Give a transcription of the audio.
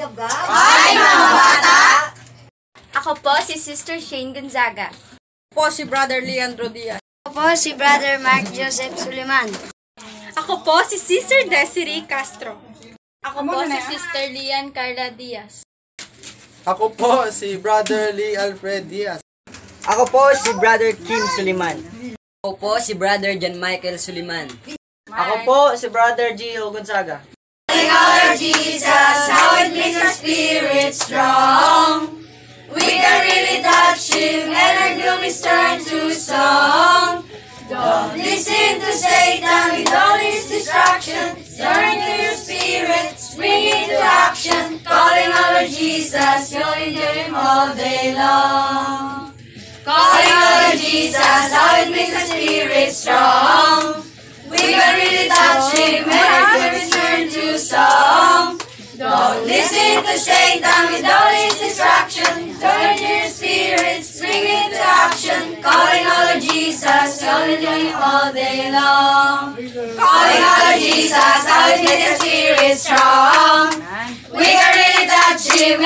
Hi, mga bata! Ako po si Sister Shane Gonzaga. po si Brother Leandro Diaz. Ako po si Brother Mark Joseph Suliman. Ako po si Sister Desiree Castro. Ako po si Sister Lian Carla Diaz. Ako po si Brother Lee Alfred Diaz. Ako po si Brother Kim Suliman. Ako po si Brother John Michael Suliman. Ako po si Brother Gio Gonzaga. Lord Jesus, makes our spirit strong. We can really touch Him and our gloom is turned to song. Don't listen to Satan with all his distraction. Turn to your spirit, spring into action. Calling out Lord Jesus, you'll endure Him all day long. Calling Lord Jesus, how it makes our spirit strong. Listen to Satan with all his distraction. Turn your spirit, spring into action. Calling out Lord Jesus, enjoy all day long. Calling out Lord Jesus, it makes your spirit strong. We can really touch Him